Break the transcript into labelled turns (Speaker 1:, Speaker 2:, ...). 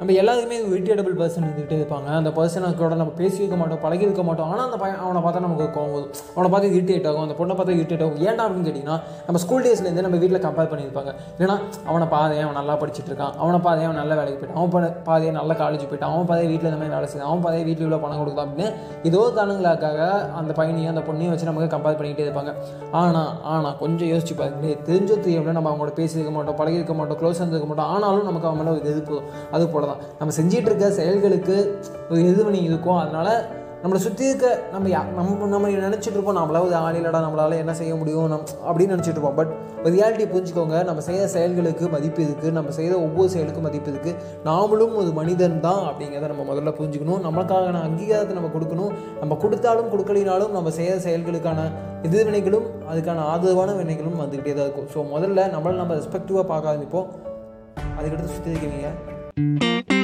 Speaker 1: நம்ம எல்லாத்துக்குமே irritable person இருந்துகிட்டே இருப்பாங்க. அந்த பர்சனை கூட நம்ம பேசியிருக்க மாட்டோம் பழகிருக்க மாட்டோம். ஆனால் அந்த பையன் அவனை பார்த்தா நமக்கு கோவம் வரும். அவனை பார்த்து இரிட்டேட் ஆகும். அந்த பொண்ணை பார்த்தா இரிட்டேட் ஆகும். ஏன்டா அப்படின்னு கேட்டிங்கன்னா நம்ம ஸ்கூல் டேஸ்லேருந்து நம்ம வீட்டில் கம்பேர் பண்ணியிருப்பாங்க. ஏன்னா அவனை பாதையை அவன் நல்லா படிச்சுட்டு இருக்கான். அவனை பாதையை அவன் நல்ல வேலைக்கு போயிட்டான். அவன் பா- பாதையே நல்ல காலேஜ் போயிட்டான். அவன் பாதையை வீட்டில் இந்த மாதிரி வேலை செய்யும் அவன் பாதையை வீட்டில் இவ்வளோ பணம் கொடுக்கலாம் அப்படின்னு ஏதோ காரணங்களுக்காக அந்த பையனையும் அந்த பொண்ணையும் வச்சு நமக்கு கம்பேர் பண்ணிக்கிட்டே இருப்பாங்க. ஆனால் ஆனால் கொஞ்சம் யோசிச்சு பாருங்களே தெரிஞ்சோ தெரியாமல் நம்ம அவங்களோட பேசியிருக்க மாட்டோம் பழகிருக்க மாட்டோம் க்ளோஸ் இருந்திருக்க மாட்டோம். ஆனாலும் நமக்கு அவன் மேலே ஒரு எதிர்ப்பு அது போல தான் நம்ம செஞ்சிட்டு இருக்க செயல்களுக்கு ஒரு எதிர்வினை இருக்கும். அதனால நம்மளை சுற்றி இருக்க நம்ம யா- நம்ம நம்ம நினச்சிட்டு இருப்போம். நம்மளாவது ஒரு நம்மளால் நம்மளால என்ன செய்ய முடியும்? நம் அப்படின்னு நினச்சிட்டு இருப்போம். பட் ஒரு ரியாலிட்டியை புரிஞ்சுக்கோங்க. நம்ம செய்கிற செயல்களுக்கு மதிப்பு இருக்குது நம்ம செய்கிற ஒவ்வொரு செயலுக்கும் மதிப்பு இருக்குது நாமளும் ஒரு மனிதன் தான் அப்படிங்கிறத நம்ம முதல்ல புரிஞ்சுக்கணும். நமக்கான அங்கீகாரத்தை நம்ம கொடுக்கணும். நம்ம கொடுத்தாலும் கொடுக்கலினாலும் நம்ம செய்கிற செயல்களுக்கான எதிர்வினைகளும் அதுக்கான ஆதரவான வினைகளும் வந்துக்கிட்டே தான் இருக்கும். ஸோ முதல்ல நம்மளை நம்ம ரெஸ்பெக்டிவாக பார்க்க ஆரம்பிப்போம் அதுக்கடுத்து சுற்றி இருக்கீங்க. Música